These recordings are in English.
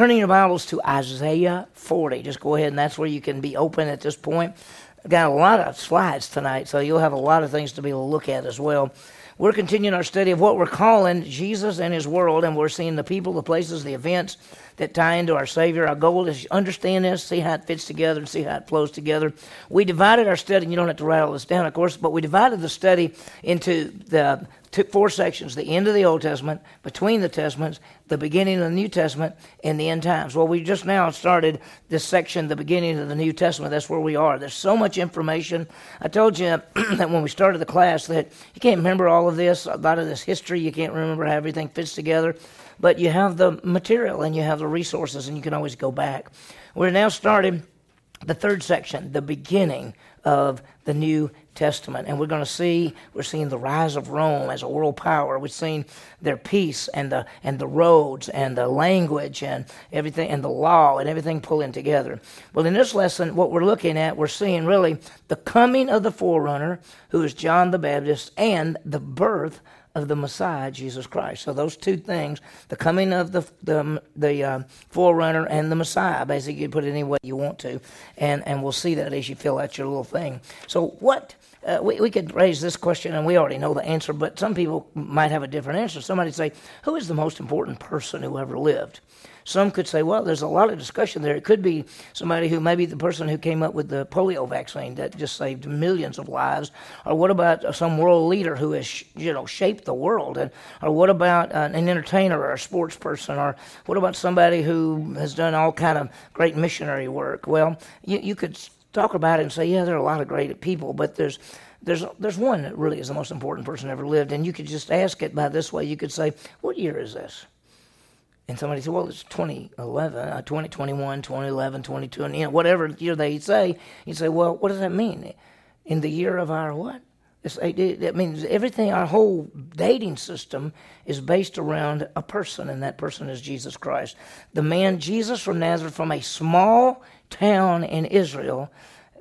Turning your Bibles to Isaiah 40. Just go ahead, and that's where you can be open at this point. I've got a lot of slides tonight, so you'll have a lot of things to be able to look at as well. We're continuing our study of what we're calling Jesus and His world, and we're seeing the people, the places, the events that tie into our Savior. Our goal is to understand this, see how it fits together, and see how it flows together. We divided our study, and you don't have to write all this down, of course, but we divided the study into the took four sections the end of the Old Testament, between the Testaments, the beginning of the New Testament, and the end times. Well, we just now started this section, the beginning of the New Testament. That's where we are. There's so much information. I told you that when we started the class that you can't remember all of this, a lot of this history, you can't remember how everything fits together, but you have the material and you have the resources, and you can always go back. We're now starting the third section, the beginning of the New Testament. And we're going to see, we're seeing the rise of Rome as a world power. We're seeing their peace and the, and the roads and the language and everything and the law and everything pulling together. Well, in this lesson, what we're looking at, we're seeing really the coming of the forerunner, who is John the Baptist, and the birth of the Messiah, Jesus Christ. So those two things, the coming of the the, the uh, forerunner and the Messiah, basically you put it any way you want to, and and we'll see that as you fill out your little thing. So what? Uh, we, we could raise this question, and we already know the answer, but some people might have a different answer. Somebody say, Who is the most important person who ever lived? Some could say, well, there's a lot of discussion there. It could be somebody who maybe the person who came up with the polio vaccine that just saved millions of lives, or what about uh, some world leader who has you know shaped the world, and or what about uh, an entertainer or a sports person, or what about somebody who has done all kind of great missionary work? Well, you, you could talk about it and say, yeah, there are a lot of great people, but there's there's there's one that really is the most important person ever lived, and you could just ask it by this way. You could say, what year is this? And somebody said, well, it's 2011, uh, 2021, 2011, 2020, you know, whatever year they say. You say, well, what does that mean? In the year of our what? It's, that means everything, our whole dating system is based around a person, and that person is Jesus Christ. The man Jesus from Nazareth, from a small town in Israel,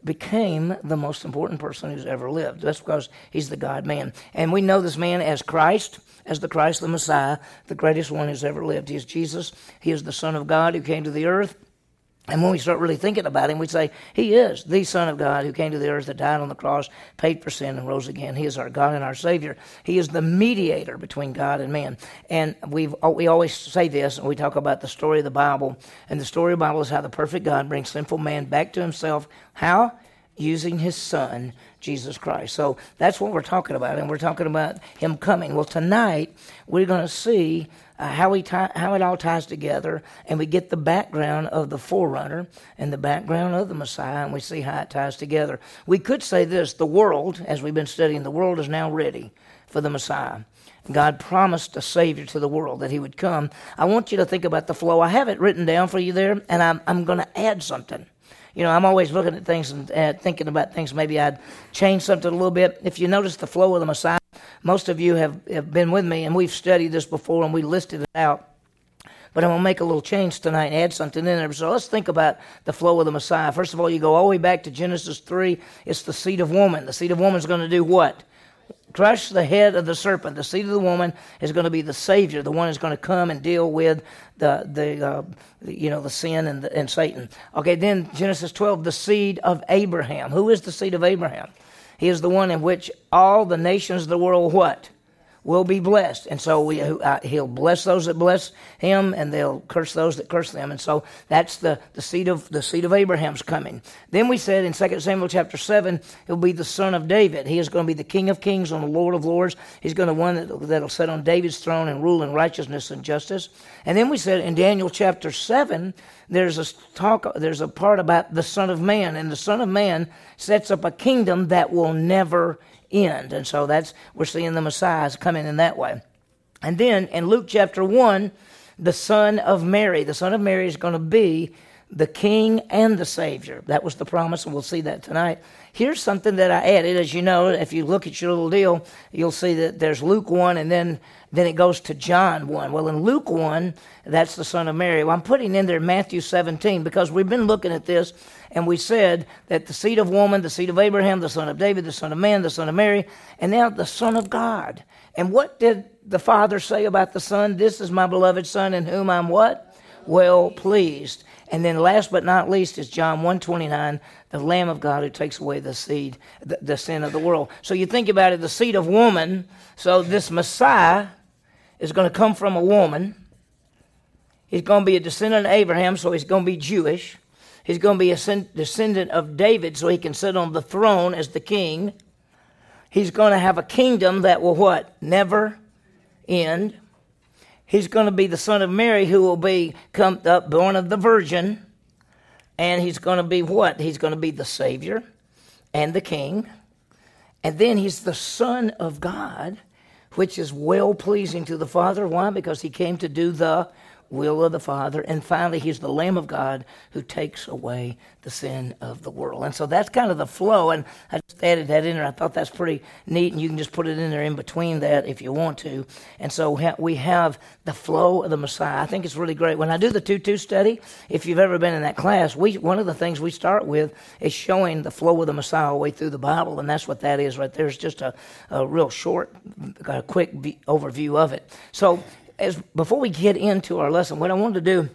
became the most important person who's ever lived. That's because he's the God man. And we know this man as Christ as the Christ, the Messiah, the greatest one who's ever lived. He is Jesus. He is the Son of God who came to the earth. And when we start really thinking about him, we say, He is the Son of God who came to the earth, that died on the cross, paid for sin, and rose again. He is our God and our Savior. He is the mediator between God and man. And we've, uh, we always say this, and we talk about the story of the Bible. And the story of the Bible is how the perfect God brings sinful man back to himself. How? Using his Son Jesus Christ. So that's what we're talking about, and we're talking about Him coming. Well, tonight we're going to see uh, how he tie, how it all ties together, and we get the background of the forerunner and the background of the Messiah, and we see how it ties together. We could say this: the world, as we've been studying, the world is now ready for the Messiah. God promised a Savior to the world that He would come. I want you to think about the flow. I have it written down for you there, and I'm, I'm going to add something you know, I'm always looking at things and uh, thinking about things. Maybe I'd change something a little bit. If you notice the flow of the Messiah, most of you have, have been with me, and we've studied this before and we listed it out. But I'm going to make a little change tonight and add something in there. So let's think about the flow of the Messiah. First of all, you go all the way back to Genesis 3. It's the seed of woman. The seed of woman is going to do what? crush the head of the serpent. The seed of the woman is going to be the Savior, the one who's going to come and deal with the the, uh, you know the sin and the, and Satan. Okay, then Genesis 12, the seed of Abraham. Who is the seed of Abraham? He is the one in which all the nations of the world what will be blessed. And so we, uh, he'll bless those that bless him, and they'll curse those that curse them. And so that's the, the seed of the seed of Abraham's coming. Then we said in 2 Samuel chapter seven, he'll be the son of David. He is going to be the King of Kings and the Lord of Lords. He's going to one that, that'll sit on David's throne and rule in righteousness and justice. And then we said in Daniel chapter seven, there's a talk, there's a part about the Son of Man, and the Son of Man sets up a kingdom that will never end. And so that's, we're seeing the Messiah coming in that way. And then in Luke chapter 1, the son of Mary, the son of Mary is going to be the king and the savior. That was the promise, and we'll see that tonight. Here's something that I added. As you know, if you look at your little deal, you'll see that there's Luke 1 and then, then it goes to John 1. Well, in Luke 1, that's the son of Mary. Well, I'm putting in there Matthew 17 because we've been looking at this and we said that the seed of woman, the seed of Abraham, the son of David, the son of man, the son of Mary, and now the son of God. And what did the Father say about the Son? This is my beloved Son in whom I'm what? well pleased. And then last but not least is John 129, the Lamb of God who takes away the seed, the, the sin of the world. So you think about it, the seed of woman. So this Messiah is going to come from a woman. He's going to be a descendant of Abraham, so he's going to be Jewish. He's going to be a descendant of David, so he can sit on the throne as the king. He's going to have a kingdom that will what? Never end. He's going to be the son of Mary who will be come up born of the virgin. And he's going to be what? He's going to be the savior and the king. And then he's the son of God, which is well pleasing to the Father. Why? Because he came to do the will of the Father. And finally, he's the Lamb of God who takes away the sin of the world. And so that's kind of the flow. And I just added that in there. I thought that's pretty neat. And you can just put it in there in between that if you want to. And so we have the flow of the Messiah. I think it's really great. When I do the 2 2 study, if you've ever been in that class, we, one of the things we start with is showing the flow of the Messiah way through the Bible. And that's what that is right there. It's just a, a real short, a quick overview of it. So as before we get into our lesson, what I wanted to do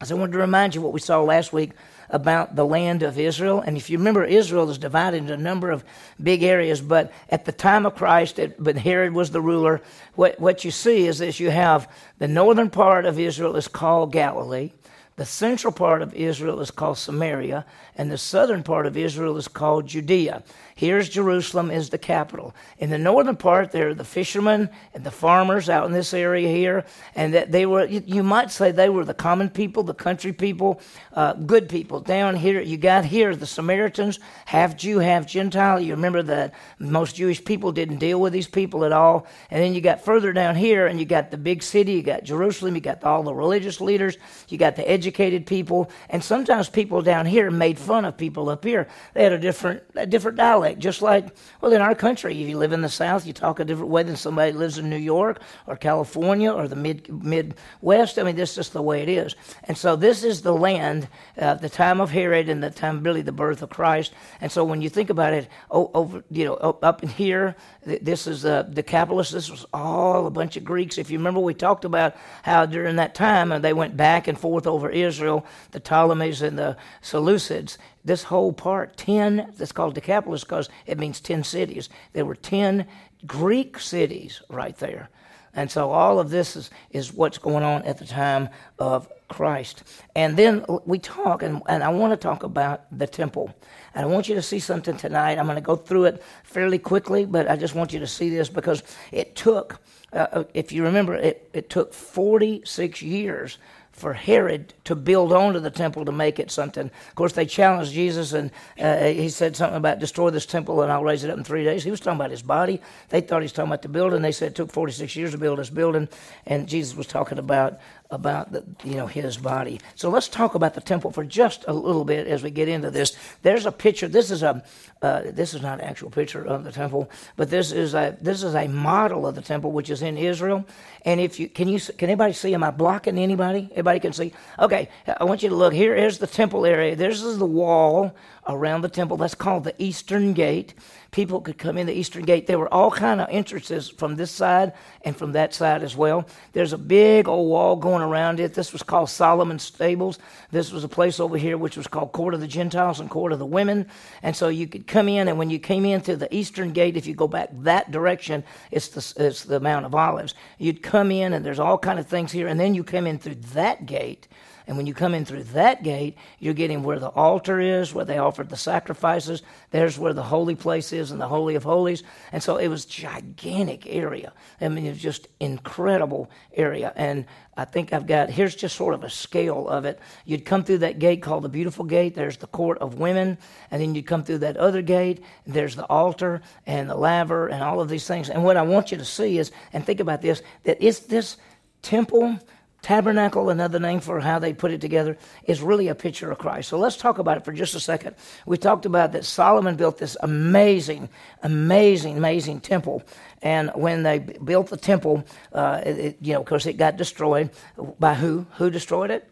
is I wanted to remind you what we saw last week about the land of Israel. And if you remember, Israel is divided into a number of big areas. But at the time of Christ, it, but Herod was the ruler. What what you see is this: you have the northern part of Israel is called Galilee. The central part of Israel is called Samaria, and the southern part of Israel is called Judea. Here's Jerusalem is the capital. In the northern part, there are the fishermen and the farmers out in this area here, and that they were, you might say they were the common people, the country people, uh, good people. Down here, you got here the Samaritans, half Jew, half Gentile. You remember that most Jewish people didn't deal with these people at all. And then you got further down here, and you got the big city, you got Jerusalem, you got all the religious leaders, you got the educated people, and sometimes people down here made fun of people up here. They had a different, a different dialect dialect, just like, well, in our country, if you live in the South, you talk a different way than somebody who lives in New York or California or the mid Midwest. I mean, this is just the way it is. And so this is the land, uh, the time of Herod and the time, really, the birth of Christ. And so when you think about it, over, you know, up in here, this is uh, Decapolis. This was all a bunch of Greeks. If you remember, we talked about how during that time uh, they went back and forth over Israel, the Ptolemies and the Seleucids this whole part, 10, that's called Decapolis because it means 10 cities. There were 10 Greek cities right there. And so all of this is, is what's going on at the time of Christ. And then we talk, and, and I want to talk about the temple. And I want you to see something tonight. I'm going to go through it fairly quickly, but I just want you to see this because it took, uh, uh if you remember, it, it took 46 years for Herod to build onto the temple to make it something. Of course, they challenged Jesus, and uh, he said something about destroy this temple and I'll raise it up in three days. He was talking about his body. They thought he was talking about the building. They said it took 46 years to build this building, and Jesus was talking about about the, you know his body. So let's talk about the temple for just a little bit as we get into this. There's a picture. This is a uh, this is not an actual picture of the temple, but this is a this is a model of the temple which is in Israel. And if you can you can anybody see? Am I blocking anybody? Everybody can see. Okay, I want you to look. Here is the temple area. This is the wall around the temple. That's called the Eastern Gate people could come in the eastern gate. There were all kind of entrances from this side and from that side as well. There's a big old wall going around it. This was called Solomon's Stables. This was a place over here which was called Court of the Gentiles and Court of the Women. And so you could come in, and when you came in through the eastern gate, if you go back that direction, it's the, it's the Mount of Olives. You'd come in, and there's all kind of things here, and then you come in through that gate and when you come in through that gate, you're getting where the altar is, where they offered the sacrifices. There's where the holy place is and the Holy of Holies. And so it was gigantic area. I mean, it was just incredible area. And I think I've got, here's just sort of a scale of it. You'd come through that gate called the Beautiful Gate. There's the Court of Women. And then you'd come through that other gate. there's the altar and the laver and all of these things. And what I want you to see is, and think about this, that it's this temple Tabernacle, another name for how they put it together, is really a picture of Christ. So let's talk about it for just a second. We talked about that Solomon built this amazing, amazing, amazing temple. And when they built the temple, uh, it, you know, of course, it got destroyed. By who? Who destroyed it?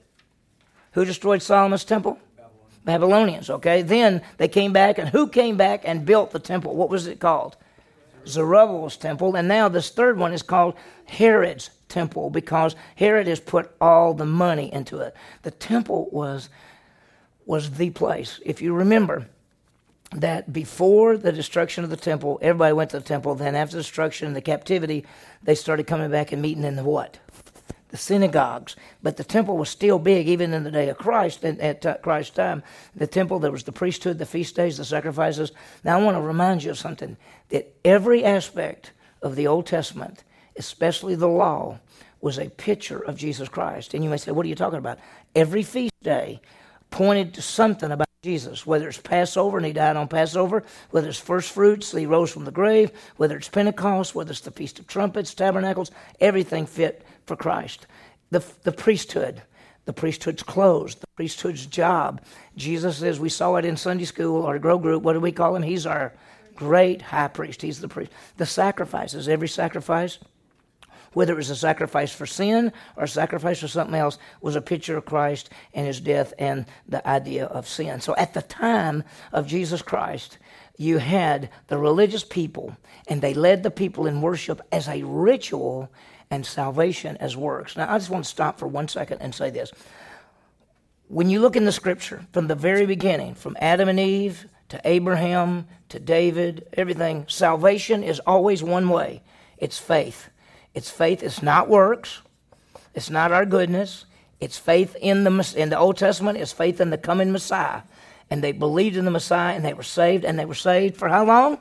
Who destroyed Solomon's temple? Babylonians, okay? Then they came back, and who came back and built the temple? What was it called? Zerubbabel's temple, and now this third one is called Herod's temple because Herod has put all the money into it. The temple was was the place. If you remember that before the destruction of the temple, everybody went to the temple. Then after the destruction and the captivity, they started coming back and meeting in the what? The synagogues. But the temple was still big even in the day of Christ at uh, Christ's time. The temple, there was the priesthood, the feast days, the sacrifices. Now I want to remind you of something that every aspect of the Old Testament, especially the law, was a picture of Jesus Christ. And you may say, what are you talking about? Every feast day pointed to something about Jesus, whether it's Passover and he died on Passover, whether it's first fruits, he rose from the grave, whether it's Pentecost, whether it's the Feast of Trumpets, Tabernacles, everything fit for Christ. The, the priesthood, the priesthood's clothes, the priesthood's job. Jesus says, we saw it in Sunday school, or grow group, what do we call him? He's our great high priest. He's the priest. The sacrifices, every sacrifice whether it was a sacrifice for sin or a sacrifice for something else, was a picture of Christ and his death and the idea of sin. So at the time of Jesus Christ, you had the religious people, and they led the people in worship as a ritual and salvation as works. Now, I just want to stop for one second and say this. When you look in the scripture, from the very beginning, from Adam and Eve to Abraham to David, everything, salvation is always one way it's faith. It's faith. It's not works. It's not our goodness. It's faith in the in the Old Testament. It's faith in the coming Messiah, and they believed in the Messiah, and they were saved, and they were saved for how long?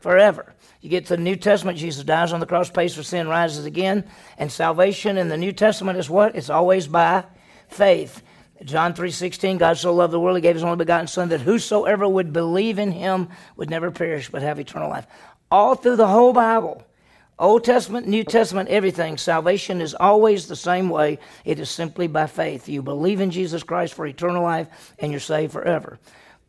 Forever. You get to the New Testament, Jesus dies on the cross, pays for sin, rises again, and salvation in the New Testament is what? It's always by faith. John 3:16 God so loved the world he gave his only begotten son that whosoever would believe in him would never perish but have eternal life. All through the whole Bible Old Testament, New Testament, everything, salvation is always the same way. It is simply by faith. You believe in Jesus Christ for eternal life and you're saved forever.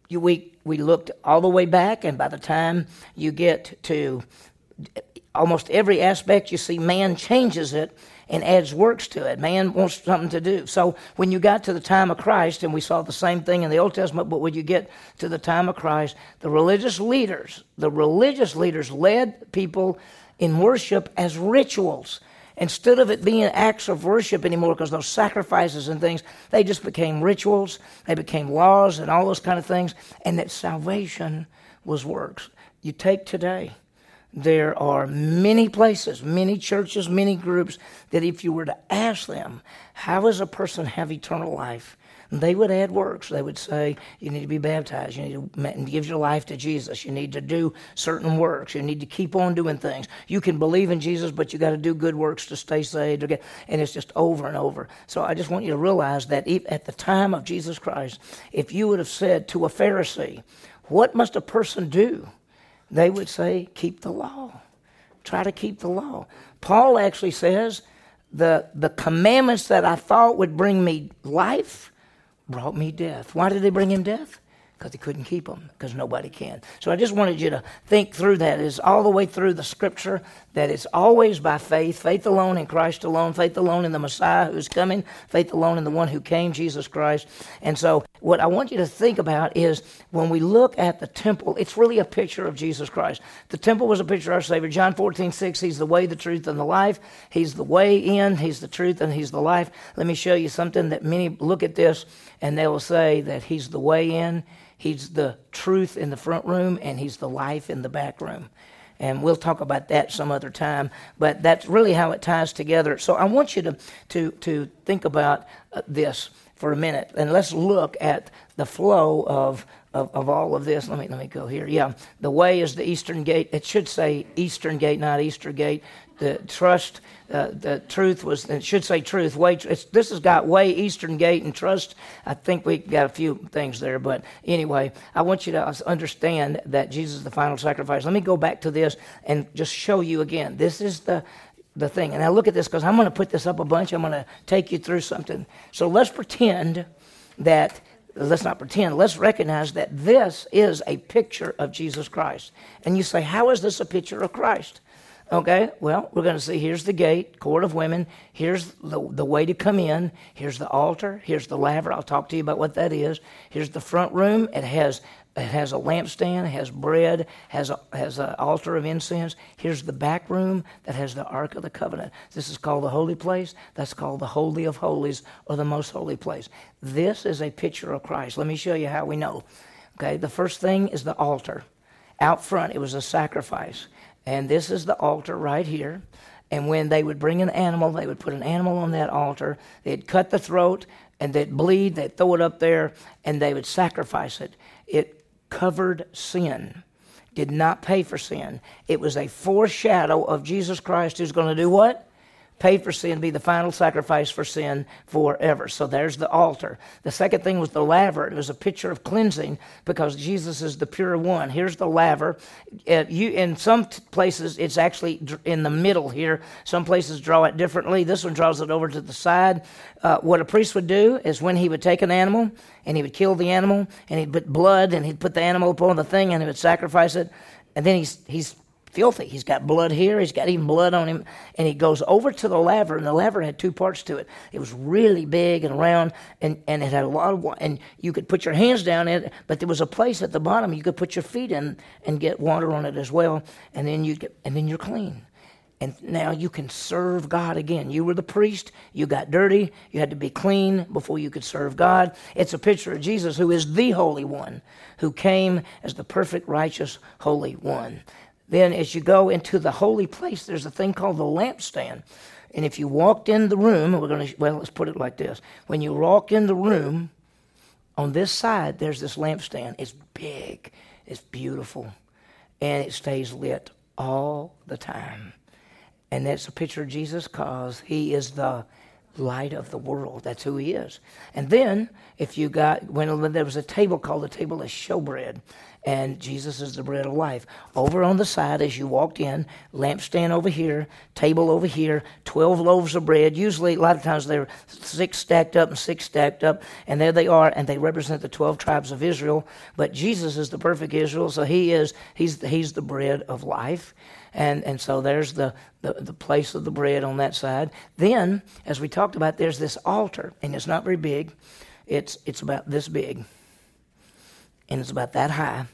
You, we, we looked all the way back, and by the time you get to almost every aspect, you see man changes it and adds works to it. Man wants something to do. So when you got to the time of Christ, and we saw the same thing in the Old Testament, but when you get to the time of Christ, the religious leaders, the religious leaders led people in worship as rituals. Instead of it being acts of worship anymore, because those sacrifices and things, they just became rituals, they became laws and all those kind of things, and that salvation was works. You take today, there are many places, many churches, many groups that if you were to ask them, how does a person have eternal life? They would add works. They would say, you need to be baptized. You need to give your life to Jesus. You need to do certain works. You need to keep on doing things. You can believe in Jesus, but you got to do good works to stay saved. And it's just over and over. So I just want you to realize that at the time of Jesus Christ, if you would have said to a Pharisee, what must a person do? They would say, keep the law. Try to keep the law. Paul actually says, the, the commandments that I thought would bring me life brought me death. Why did they bring him death? Because he couldn't keep them, because nobody can. So I just wanted you to think through that. It's all the way through the scripture that it's always by faith, faith alone in Christ alone, faith alone in the Messiah who's coming, faith alone in the one who came, Jesus Christ. And so what I want you to think about is when we look at the temple, it's really a picture of Jesus Christ. The temple was a picture of our Savior. John 14, 6, He's the way, the truth, and the life. He's the way in, He's the truth, and He's the life. Let me show you something that many look at this and they will say that He's the way in, He's the truth in the front room, and He's the life in the back room. And we'll talk about that some other time, but that's really how it ties together. So I want you to, to, to think about uh, this for a minute, and let's look at the flow of, of, of, all of this. Let me let me go here. Yeah, the way is the eastern gate. It should say eastern gate, not Easter gate. The trust, uh, the truth was. It should say truth. Way. this has got way, eastern gate, and trust. I think we got a few things there, but anyway, I want you to understand that Jesus is the final sacrifice. Let me go back to this and just show you again. This is the the thing. And I look at this because I'm going to put this up a bunch. I'm going to take you through something. So let's pretend that, let's not pretend, let's recognize that this is a picture of Jesus Christ. And you say, how is this a picture of Christ? Okay, well, we're going to see here's the gate, court of women. Here's the, the way to come in. Here's the altar. Here's the laver. I'll talk to you about what that is. Here's the front room. It has It has a lampstand, has bread, has a, has an altar of incense. Here's the back room that has the Ark of the Covenant. This is called the holy place. That's called the Holy of Holies or the most holy place. This is a picture of Christ. Let me show you how we know. Okay, the first thing is the altar. Out front, it was a sacrifice. And this is the altar right here. And when they would bring an animal, they would put an animal on that altar. They'd cut the throat and they'd bleed, they'd throw it up there, and they would sacrifice it. It covered sin, did not pay for sin. It was a foreshadow of Jesus Christ who's going to do what? Pay for sin, be the final sacrifice for sin forever. So there's the altar. The second thing was the laver. It was a picture of cleansing because Jesus is the pure one. Here's the laver. Uh, you, in some t- places, it's actually in the middle here. Some places draw it differently. This one draws it over to the side. Uh, what a priest would do is when he would take an animal and he would kill the animal and he'd put blood and he'd put the animal upon the thing and he would sacrifice it. And then he's, he's filthy. He's got blood here. He's got even blood on him. And he goes over to the laver, and the laver had two parts to it. It was really big and round, and, and it had a lot of water. And you could put your hands down in it, but there was a place at the bottom you could put your feet in and get water on it as well. And then you get, and then you're clean. And now you can serve God again. You were the priest. You got dirty. You had to be clean before you could serve God. It's a picture of Jesus, who is the Holy One, who came as the perfect, righteous, Holy One. Then, as you go into the holy place, there's a thing called the lampstand. And if you walked in the room, we're going to, well, let's put it like this. When you walk in the room, on this side, there's this lampstand. It's big, it's beautiful, and it stays lit all the time. And that's a picture of Jesus because he is the light of the world. That's who he is. And then, if you got, when there was a table called the table of showbread, and Jesus is the bread of life. Over on the side, as you walked in, lampstand over here, table over here, 12 loaves of bread. Usually, a lot of times, they're six stacked up and six stacked up, and there they are, and they represent the 12 tribes of Israel. But Jesus is the perfect Israel, so he is, he's, he's the bread of life. And, and so there's the, the, the place of the bread on that side. Then, as we talked about, there's this altar, and it's not very big. It's, it's about this big and it's about that high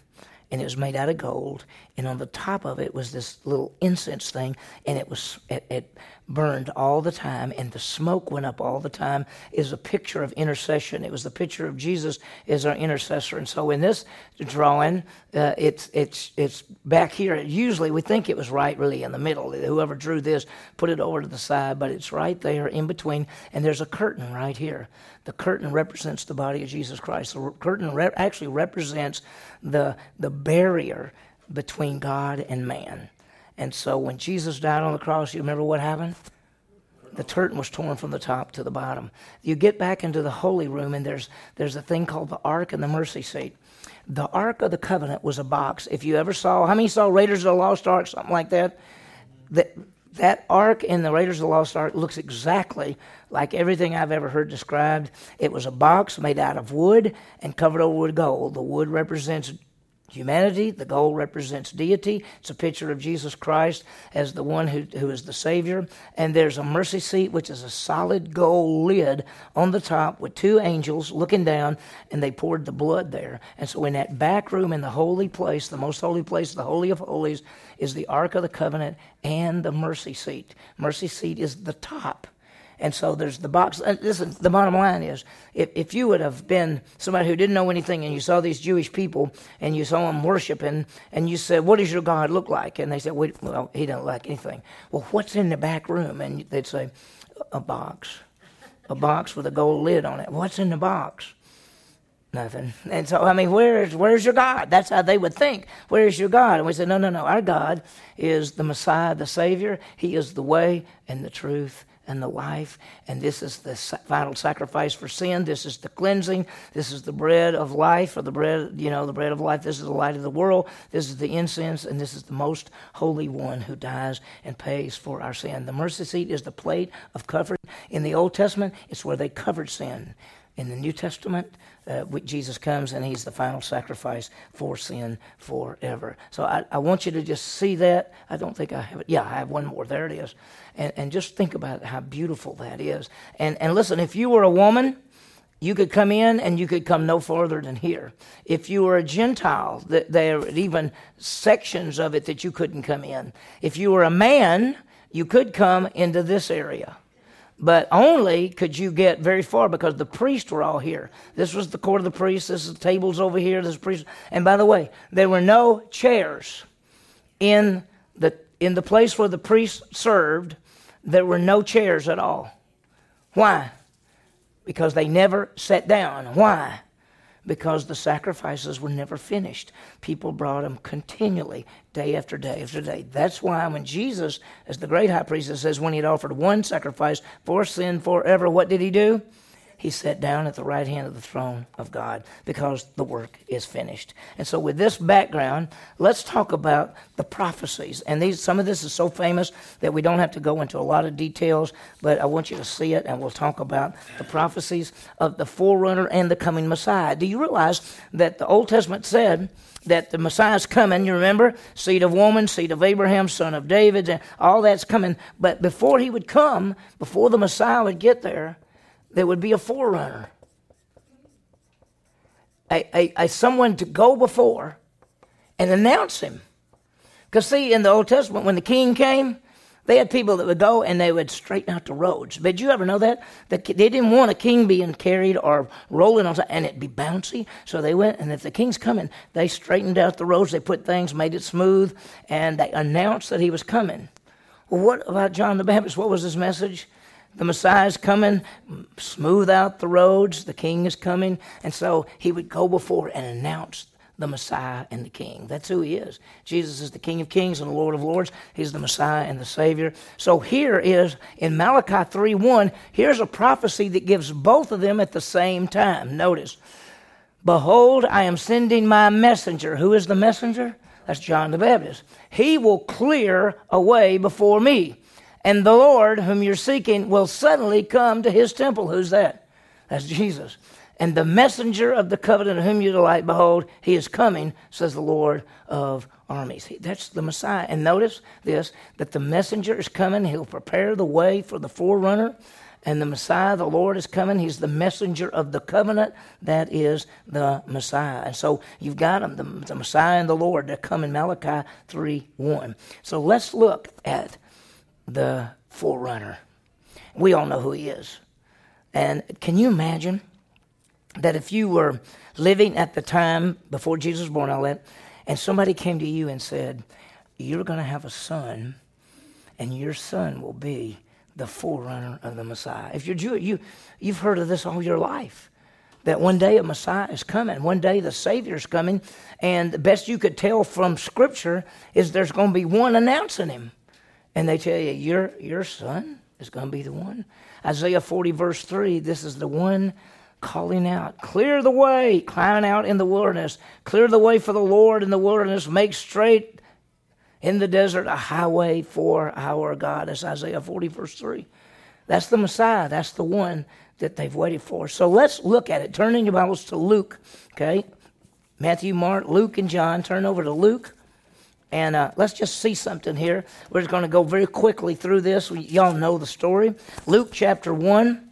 and it was made out of gold and on the top of it was this little incense thing and it was it, it, burned all the time and the smoke went up all the time is a picture of intercession. It was the picture of jesus as our intercessor. And so in this drawing uh, it's it's it's back here. Usually we think it was right really in the middle. Whoever drew this put it over to the side but it's right there in between. And there's a curtain right here. The curtain represents the body of jesus christ. The curtain re- actually represents the the barrier between God and man. And so when Jesus died on the cross, you remember what happened? The curtain was torn from the top to the bottom. You get back into the holy room, and there's, there's a thing called the Ark and the Mercy Seat. The Ark of the Covenant was a box. If you ever saw, how many saw Raiders of the Lost Ark, something like that? That, that ark in the Raiders of the Lost Ark looks exactly like everything I've ever heard described. It was a box made out of wood and covered over with gold. The wood represents humanity. The gold represents deity. It's a picture of Jesus Christ as the one who, who is the Savior. And there's a mercy seat, which is a solid gold lid on the top with two angels looking down, and they poured the blood there. And so in that back room in the holy place, the most holy place, the Holy of Holies, is the Ark of the Covenant and the mercy seat. Mercy seat is the top. And so there's the box. Uh, listen, the bottom line is if, if you would have been somebody who didn't know anything and you saw these Jewish people and you saw them worshiping and you said, What does your God look like? And they said, Well, he doesn't like anything. Well, what's in the back room? And they'd say, A box. A box with a gold lid on it. What's in the box? Nothing. And so, I mean, where's where's your God? That's how they would think. Where's your God? And we said, no, no, no. Our God is the Messiah, the Savior. He is the way and the truth and the life. And this is the final sacrifice for sin. This is the cleansing. This is the bread of life, or the bread, you know, the bread of life. This is the light of the world. This is the incense, and this is the most holy one who dies and pays for our sin. The mercy seat is the plate of covering. In the Old Testament, it's where they covered sin. In the New Testament, uh, Jesus comes and he's the final sacrifice for sin forever. So I, I, want you to just see that. I don't think I have it. Yeah, I have one more. There it is. And, and just think about how beautiful that is. And, and listen, if you were a woman you could come in and you could come no further than here. If you were a Gentile, there are even sections of it that you couldn't come in. If you were a man, you could come into this area. But only could you get very far because the priests were all here. This was the court of the priests. This is the tables over here. This priest. And by the way, there were no chairs in the in the place where the priests served. There were no chairs at all. Why? because they never sat down. Why? Because the sacrifices were never finished. People brought them continually, day after day after day. That's why when Jesus, as the great high priest, says when he had offered one sacrifice for sin forever, what did he do? He sat down at the right hand of the throne of God because the work is finished. And so, with this background, let's talk about the prophecies. And these, some of this is so famous that we don't have to go into a lot of details, but I want you to see it, and we'll talk about the prophecies of the forerunner and the coming Messiah. Do you realize that the Old Testament said? that the Messiah is coming. You remember? Seed of woman, seed of Abraham, son of David, and all that's coming. But before he would come, before the Messiah would get there, there would be a forerunner, a, a, a someone to go before and announce him. Because, see, in the Old Testament, when the king came, they had people that would go and they would straighten out the roads. Did you ever know that? that they didn't want a king being carried or rolling on and it'd be bouncy. So they went, and if the king's coming, they straightened out the roads. They put things, made it smooth, and they announced that he was coming. Well, what about John the Baptist? What was his message? The Messiah is coming, smooth out the roads, the King is coming. And so he would go before and announce the Messiah and the King. That's who he is. Jesus is the King of Kings and the Lord of Lords. He's the Messiah and the Savior. So here is in Malachi 3 1, here's a prophecy that gives both of them at the same time. Notice, Behold, I am sending my messenger. Who is the messenger? That's John the Baptist. He will clear a way before me and the Lord, whom you're seeking, will suddenly come to his temple. Who's that? That's Jesus. And the messenger of the covenant of whom you delight, behold, he is coming, says the Lord of armies. That's the Messiah. And notice this that the messenger is coming. He'll prepare the way for the forerunner. And the Messiah, the Lord, is coming. He's the messenger of the covenant. That is the Messiah. And so you've got him, the, the Messiah and the Lord that come in Malachi 3 1. So let's look at the forerunner. We all know who he is. And can you imagine that if you were living at the time before Jesus was born, all that, and somebody came to you and said, You're going to have a son, and your son will be the forerunner of the Messiah. If you're Jewish, you, you've heard of this all your life. That one day a Messiah is coming, one day the Savior is coming, and the best you could tell from Scripture is there's going to be one announcing him and they tell you, your, your son is going to be the one. Isaiah 40, verse 3, this is the one calling out, Clear the way, crying out in the wilderness, clear the way for the Lord in the wilderness, make straight in the desert a highway for our God. That's Isaiah 40, verse 3. That's the Messiah. That's the one that they've waited for. So let's look at it. Turn in your Bibles to Luke, okay? Matthew, Mark, Luke, and John. Turn over to Luke and uh, let's just see something here. We're just going to go very quickly through this. Y'all know the story. Luke chapter 1.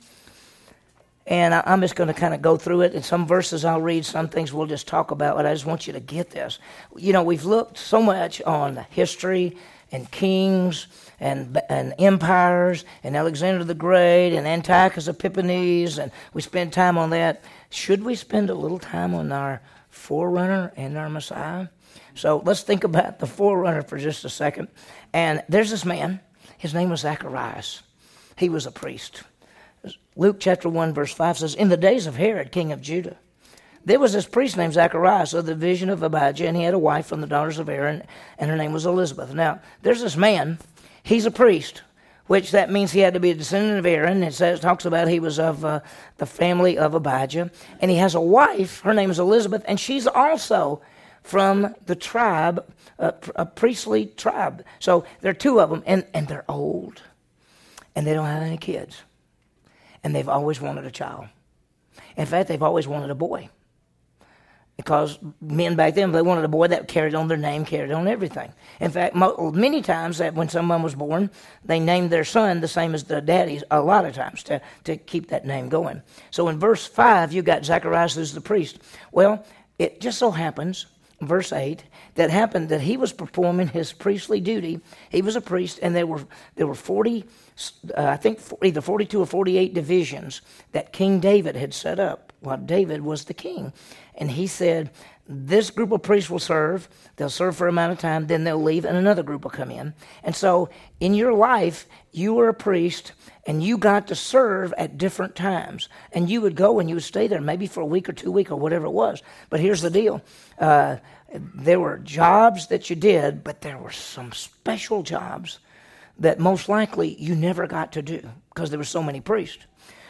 And I, I'm just going to kind of go through it. And some verses I'll read, some things we'll just talk about. But I just want you to get this. You know, we've looked so much on history and kings and, and empires and Alexander the Great and Antiochus Epiphanes. And we spend time on that. Should we spend a little time on our forerunner and our Messiah? So let's think about the forerunner for just a second. And there's this man. His name was Zacharias. He was a priest. Luke chapter 1, verse 5 says, In the days of Herod, king of Judah, there was this priest named Zacharias of the vision of Abijah, and he had a wife from the daughters of Aaron, and her name was Elizabeth. Now, there's this man. He's a priest which that means he had to be a descendant of Aaron. It says talks about he was of uh, the family of Abijah, and he has a wife. Her name is Elizabeth, and she's also from the tribe, a, a priestly tribe. So there are two of them, and, and they're old, and they don't have any kids, and they've always wanted a child. In fact, they've always wanted a boy. because men back then, they wanted a boy that carried on their name, carried on everything. In fact, many times that when someone was born, they named their son the same as the daddy's. A lot of times to to keep that name going. So in verse five, you got Zacharias who's the priest. Well, it just so happens, verse eight, that happened that he was performing his priestly duty. He was a priest, and there were there were forty, uh, I think, either forty-two or forty-eight divisions that King David had set up while David was the king. And he said, This group of priests will serve. They'll serve for a amount of time, then they'll leave, and another group will come in. And so in your life, you were a priest and you got to serve at different times. And you would go and you would stay there maybe for a week or two weeks or whatever it was. But here's the deal. Uh, there were jobs that you did, but there were some special jobs that most likely you never got to do because there were so many priests.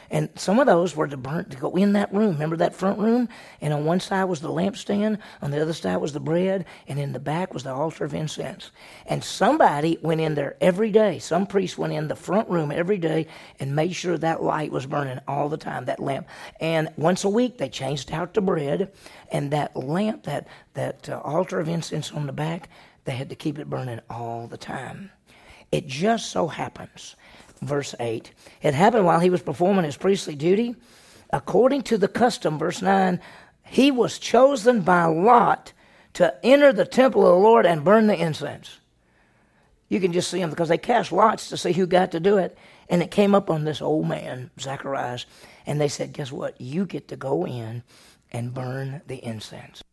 And some of those were to burn to go in that room. Remember that front room? And on one side was the lampstand, on the other side was the bread, and in the back was the altar of incense. And somebody went in there every day. Some priest went in the front room every day and made sure that light was burning all the time, that lamp. And once a week they changed out the bread, and that lamp, that that uh, altar of incense on the back, they had to keep it burning all the time. It just so happens verse 8. It happened while he was performing his priestly duty. According to the custom, verse 9, he was chosen by Lot to enter the temple of the Lord and burn the incense. You can just see him because they cast lots to see who got to do it. And it came up on this old man, Zacharias, and they said, Guess what? You get to go in and burn the incense.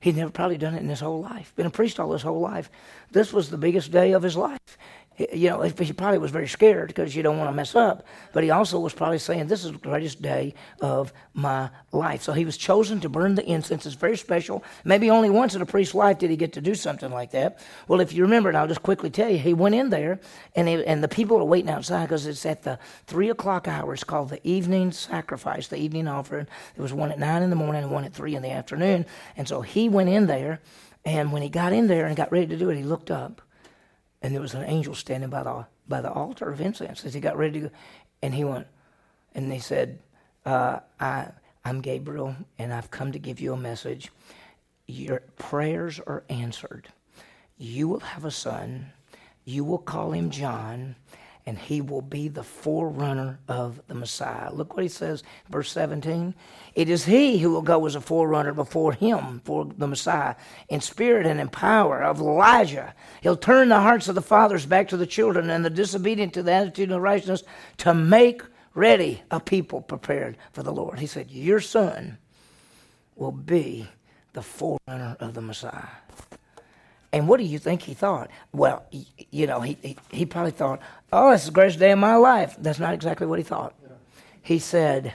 He'd never probably done it in his whole life, been a priest all his whole life. This was the biggest day of his life you know, he probably was very scared because you don't want to mess up. But he also was probably saying, This is the greatest day of my life. So he was chosen to burn the incense. It's very special. Maybe only once in a priest's life did he get to do something like that. Well, if you remember, and I'll just quickly tell you, he went in there and, he, and the people are waiting outside because it's at the three o'clock hour. It's called the evening sacrifice, the evening offering. There was one at nine in the morning and one at three in the afternoon. And so he went in there. And when he got in there and got ready to do it, he looked up and there was an angel standing by the by the altar of incense as he got ready to go, and he went, and they said, uh, "I I'm Gabriel, and I've come to give you a message. Your prayers are answered. You will have a son. You will call him John." And he will be the forerunner of the Messiah. Look what he says, verse 17. It is he who will go as a forerunner before him, for the Messiah, in spirit and in power of Elijah. He'll turn the hearts of the fathers back to the children and the disobedient to the attitude of righteousness to make ready a people prepared for the Lord. He said, Your son will be the forerunner of the Messiah. And what do you think he thought? Well, you know, he, he, he probably thought, oh, this is the greatest day of my life. That's not exactly what he thought. Yeah. He said,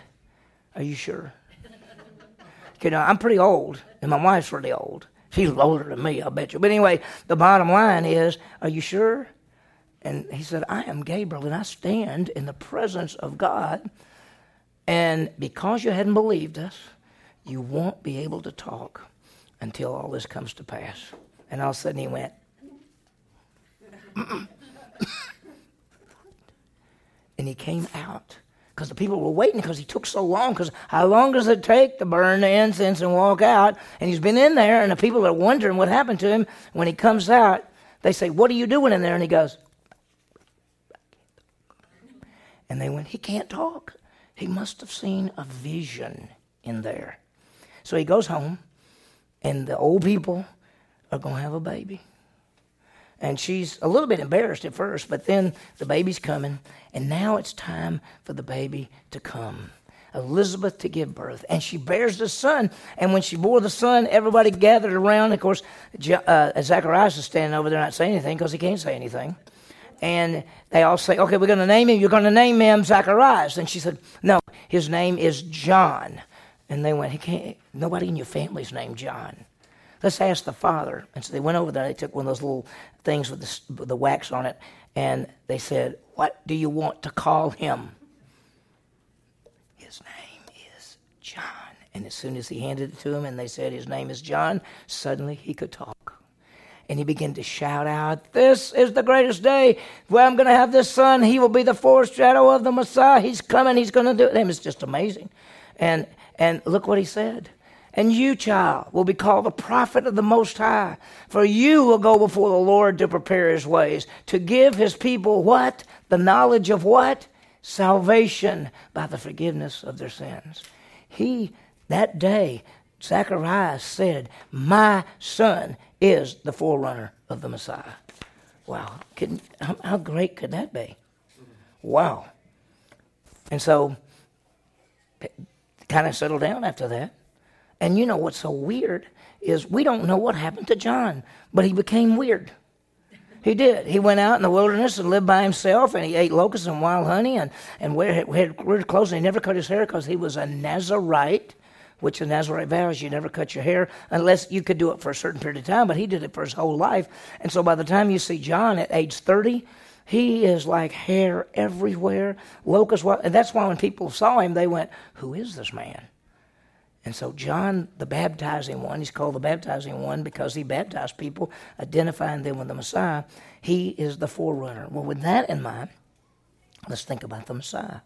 Are you sure? you know, I'm pretty old, and my wife's really old. She's older than me, I bet you. But anyway, the bottom line is, Are you sure? And he said, I am Gabriel, and I stand in the presence of God. And because you hadn't believed us, you won't be able to talk until all this comes to pass. And all of a sudden he went, and he came out because the people were waiting because he took so long. Because how long does it take to burn the incense and walk out? And he's been in there, and the people are wondering what happened to him. When he comes out, they say, What are you doing in there? And he goes, And they went, He can't talk. He must have seen a vision in there. So he goes home, and the old people are going to have a baby. And she's a little bit embarrassed at first, but then the baby's coming, and now it's time for the baby to come. Elizabeth to give birth. And she bears the son. And when she bore the son, everybody gathered around. Of course, uh, Zacharias is standing over there not saying anything because he can't say anything. And they all say, Okay, we're going to name him. You're going to name him Zacharias. And she said, No, his name is John. And they went, he can't, Nobody in your family's named John. Let's ask the father. And so they went over there. They took one of those little things with the, with the wax on it, and they said, What do you want to call him? His name is John. And as soon as he handed it to him and they said his name is John, suddenly he could talk. And he began to shout out, This is the greatest day where I'm going to have this son. He will be the foreshadow of the Messiah. He's coming. He's going to do it. It was just amazing. And, and look what he said. And you, child, will be called the prophet of the Most High. For you will go before the Lord to prepare his ways, to give his people what? The knowledge of what? Salvation by the forgiveness of their sins. He, that day, Zacharias said, My son is the forerunner of the Messiah. Wow. How, how great could that be? Wow. And so, kind of settled down after that. And you know what's so weird is we don't know what happened to John, but he became weird. He did. He went out in the wilderness and lived by himself, and he ate locusts and wild honey and, and wear, had weird clothes. And he never cut his hair because he was a Nazarite, which the Nazarite vows you never cut your hair unless you could do it for a certain period of time, but he did it for his whole life. And so by the time you see John at age 30, he is like hair everywhere, locusts. And that's why when people saw him, they went, Who is this man? And so, John, the baptizing one, he's called the baptizing one because he baptized people, identifying them with the Messiah. He is the forerunner. Well, with that in mind, let's think about the Messiah.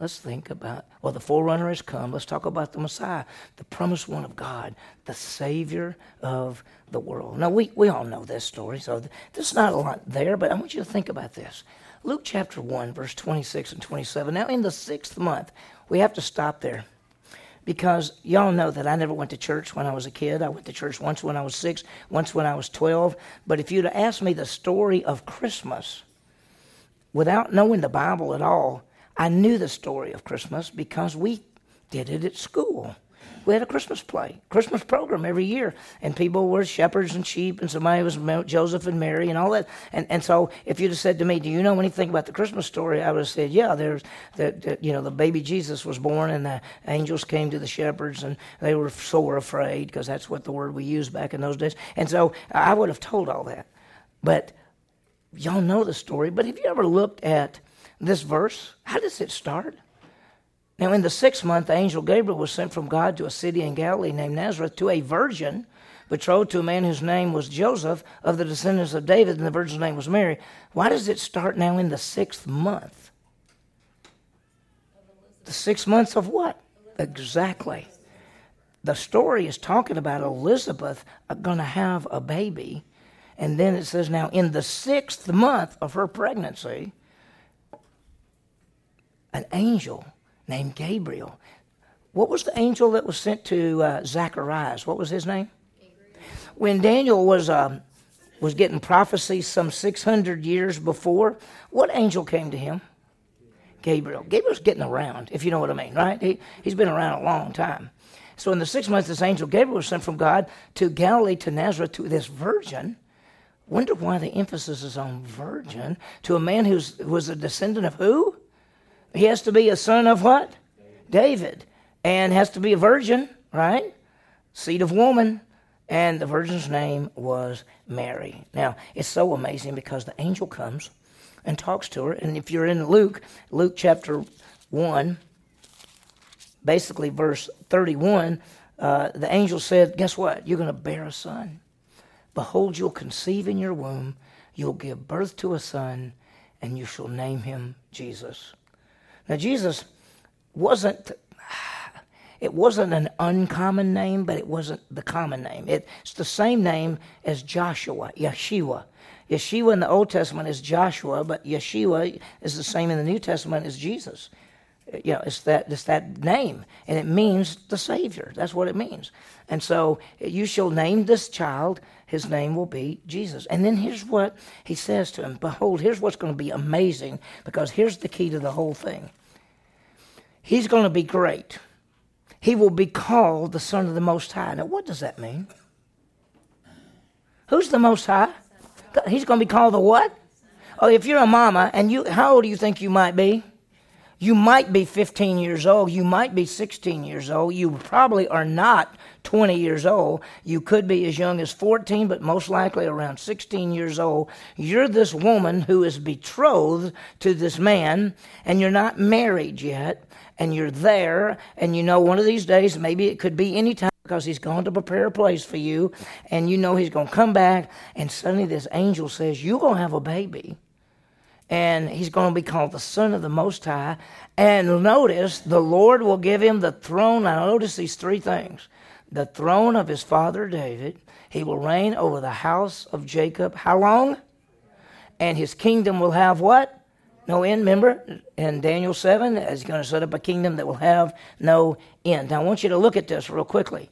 Let's think about, well, the forerunner has come. Let's talk about the Messiah, the promised one of God, the Savior of the world. Now, we, we all know this story, so there's not a lot there, but I want you to think about this. Luke chapter 1, verse 26 and 27. Now, in the sixth month, we have to stop there because y'all know that I never went to church when I was a kid. I went to church once when I was six, once when I was 12. But if you'd asked me the story of Christmas without knowing the Bible at all, I knew the story of Christmas because we did it at school we had a Christmas play, Christmas program every year, and people were shepherds and sheep, and somebody was Joseph and Mary and all that. And and so if you'd have said to me, "Do you know anything about the Christmas story?" I would have said, "Yeah, there's that you know the baby Jesus was born, and the angels came to the shepherds, and they were sore afraid because that's what the word we used back in those days." And so I would have told all that, but y'all know the story. But have you ever looked at this verse? How does it start? Now, in the sixth month, the angel Gabriel was sent from God to a city in Galilee named Nazareth to a virgin betrothed to a man whose name was Joseph of the descendants of David, and the virgin's name was Mary. Why does it start now in the sixth month? The six months of what? Exactly. The story is talking about Elizabeth uh, going to have a baby. And then it says, now in the sixth month of her pregnancy, an angel named Gabriel. What was the angel that was sent to uh, Zacharias? What was his name? Gabriel. When Daniel was um, was getting prophecy some 600 years before, what angel came to him? Gabriel. Gabriel's getting around, if you know what I mean, right? He, he's been around a long time. So in the six months, this angel Gabriel was sent from God to Galilee, to Nazareth, to this virgin. Wonder why the emphasis is on virgin to a man who's, who was a descendant of who? He has to be a son of what? David. And has to be a virgin, right? Seed of woman. And the virgin's name was Mary. Now, it's so amazing because the angel comes and talks to her. And if you're in Luke, Luke chapter 1, basically verse 31, uh, the angel said, Guess what? You're going to bear a son. Behold, you'll conceive in your womb, you'll give birth to a son, and you shall name him Jesus. Now, Jesus wasn't, it wasn't an uncommon name, but it wasn't the common name. It's the same name as Joshua, Yeshua. Yeshua in the Old Testament is Joshua, but Yeshua is the same in the New Testament as Jesus. You know, it's that it's that name, and it means the Savior. That's what it means. And so you shall name this child. His name will be Jesus. And then here's what he says to him: Behold, here's what's going to be amazing, because here's the key to the whole thing. He's going to be great. He will be called the Son of the Most High. Now, what does that mean? Who's the Most High? He's going to be called the what? Oh, if you're a mama and you, how old do you think you might be? You might be 15 years old. You might be 16 years old. You probably are not 20 years old. You could be as young as 14, but most likely around 16 years old. You're this woman who is betrothed to this man, and you're not married yet, and you're there, and you know one of these days, maybe it could be any time because he's going to prepare a place for you, and you know he's going to come back, and suddenly this angel says, You're going to have a baby and he's going to be called the Son of the Most High. And notice, the Lord will give him the throne. Now, notice these three things the throne of his father David. He will reign over the house of Jacob. How long? And his kingdom will have what? No end. Remember in Daniel 7, he's going to set up a kingdom that will have no end. Now I want you to look at this real quickly.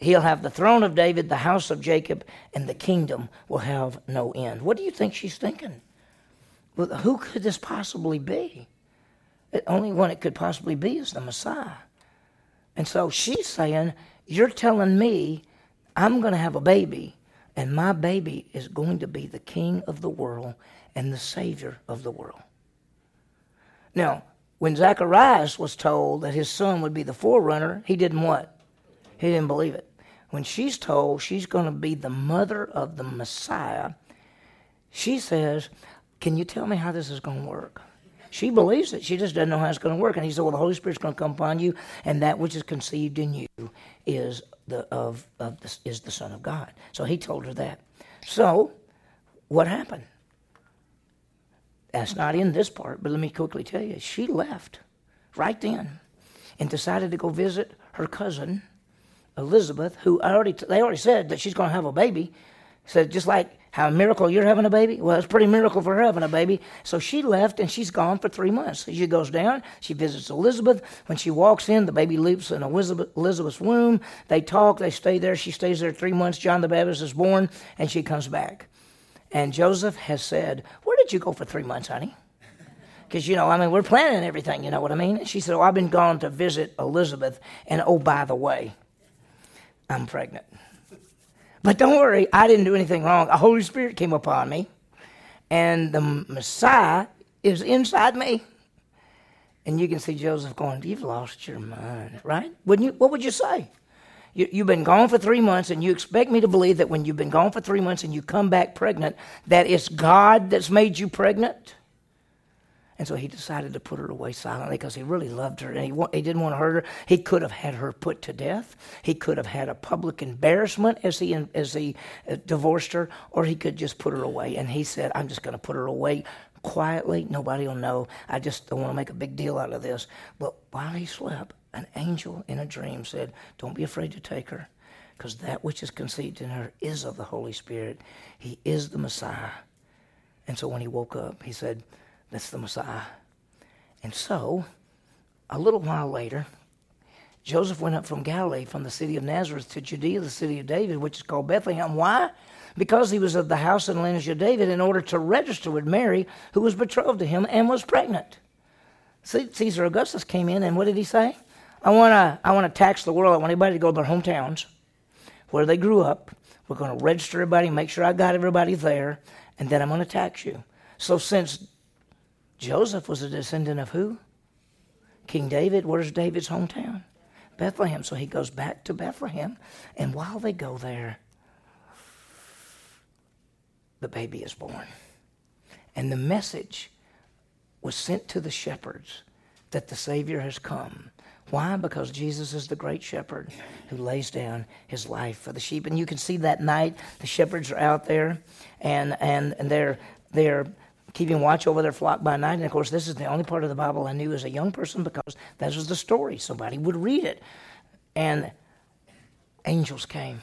He'll have the throne of David, the house of Jacob, and the kingdom will have no end. What do you think she's thinking? Well, who could this possibly be? The only one it could possibly be is the Messiah. And so she's saying, You're telling me I'm going to have a baby, and my baby is going to be the king of the world and the savior of the world. Now, when Zacharias was told that his son would be the forerunner, he didn't what? He didn't believe it. When she's told she's going to be the mother of the Messiah, she says, Can you tell me how this is going to work? She believes it. She just doesn't know how it's going to work. And he said, Well, the Holy Spirit's going to come upon you, and that which is conceived in you is the of, of the, is the Son of God. So he told her that. So, what happened? That's not in this part, but let me quickly tell you. She left right then and decided to go visit her cousin Elizabeth, who already they already said that she's going to have a baby. Said just like how a miracle you're having a baby? Well, it's pretty miracle for her having a baby. So she left and she's gone for three months. She goes down, she visits Elizabeth. When she walks in, the baby leaps in Elizabeth's womb. They talk, they stay there. She stays there three months. John the Baptist is born and she comes back. And Joseph has said, Where did you go for three months, honey? Because, you know, I mean, we're planning everything, you know what I mean? And she said, Oh, I've been gone to visit Elizabeth. And oh, by the way, I'm pregnant. But don't worry, I didn't do anything wrong. The Holy Spirit came upon me, and the Messiah is inside me. And you can see Joseph going, You've lost your mind, right? Wouldn't you? What would you say? You, you've been gone for three months, and you expect me to believe that when you've been gone for three months and you come back pregnant, that it's God that's made you pregnant? And so he decided to put her away silently because he really loved her and he, wa- he didn't want to hurt her. He could have had her put to death. He could have had a public embarrassment as he, as he uh, divorced her, or he could just put her away. And he said, I'm just going to put her away quietly. Nobody will know. I just don't want to make a big deal out of this. But while he slept, an angel in a dream said, Don't be afraid to take her because that which is conceived in her is of the Holy Spirit. He is the Messiah. And so when he woke up, he said, that's the Messiah. And so, a little while later, Joseph went up from Galilee, from the city of Nazareth to Judea, the city of David, which is called Bethlehem. Why? Because he was of the house and lineage of David in order to register with Mary, who was betrothed to him and was pregnant. Caesar Augustus came in, and what did he say? I want to I want to tax the world. I want everybody to go to their hometowns where they grew up. We're going to register everybody, make sure I got everybody there, and then I'm going to tax you. So since Joseph was a descendant of who? King David. Where's David's hometown? Bethlehem. So he goes back to Bethlehem. And while they go there, the baby is born. And the message was sent to the shepherds that the Savior has come. Why? Because Jesus is the great shepherd who lays down his life for the sheep. And you can see that night the shepherds are out there and, and, and they're, they're keeping watch over their flock by night. And of course, this is the only part of the Bible I knew as a young person because that was the story. Somebody would read it. And angels came.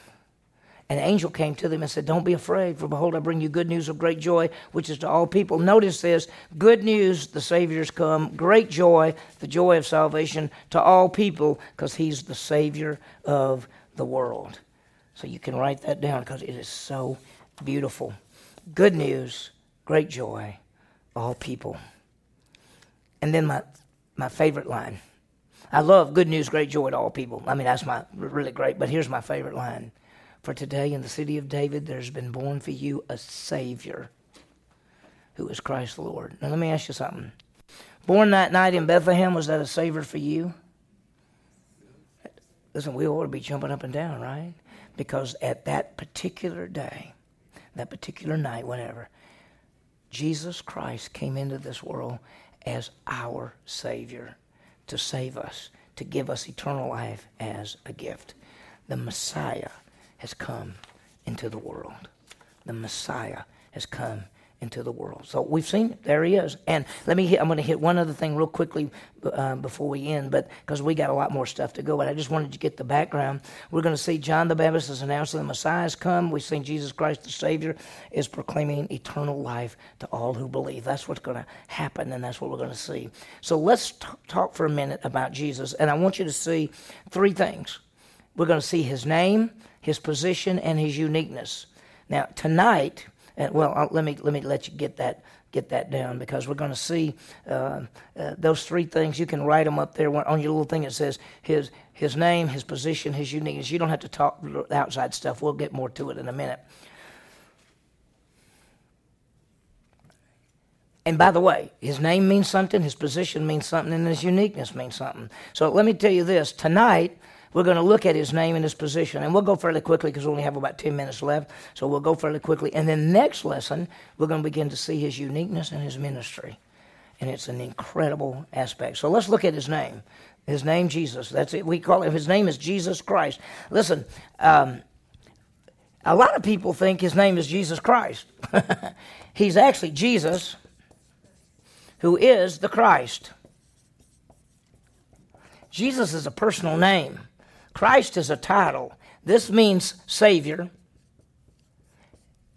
An angel came to them and said, Don't be afraid, for behold, I bring you good news of great joy, which is to all people. Notice this good news, the Savior's come, great joy, the joy of salvation to all people, because He's the Savior of the world. So you can write that down because it is so beautiful. Good news great joy, all people. And then my, my favorite line. I love good news, great joy to all people. I mean, that's my really great, but here's my favorite line. For today in the city of David, there's been born for you a Savior who is Christ the Lord. Now, let me ask you something. Born that night in Bethlehem, was that a Savior for you? Listen, we ought to be jumping up and down, right? Because at that particular day, that particular night, whatever, Jesus Christ came into this world as our Savior to save us, to give us eternal life as a gift. The Messiah has come into the world. The Messiah has come into the world. So we've seen it. There he is. And let me hit, I'm going to hit one other thing real quickly uh, before we end, but because we got a lot more stuff to go. But I just wanted to get the background. We're going to see John the Baptist is announcing the Messiah has come. We've seen Jesus Christ the Savior is proclaiming eternal life to all who believe. That's what's going to happen, and that's what we're going to see. So let's t- talk for a minute about Jesus. And I want you to see three things. We're going to see his name, his position, and his uniqueness. Now, tonight, and well, I'll, let me let me let you get that get that down because we're going to see uh, uh, those three things. You can write them up there on your little thing. It says his his name, his position, his uniqueness. You don't have to talk outside stuff. We'll get more to it in a minute. And by the way, his name means something, his position means something, and his uniqueness means something. So let me tell you this tonight, we're going to look at his name and his position. And we'll go fairly quickly because we only have about 10 minutes left. So we'll go fairly quickly. And then next lesson, we're going to begin to see his uniqueness and his ministry. And it's an incredible aspect. So let's look at his name. His name, Jesus. That's it. We call it, his name is Jesus Christ. Listen, um, a lot of people think his name is Jesus Christ. He's actually Jesus, who is the Christ. Jesus is a personal name. Christ is a title. This means Savior,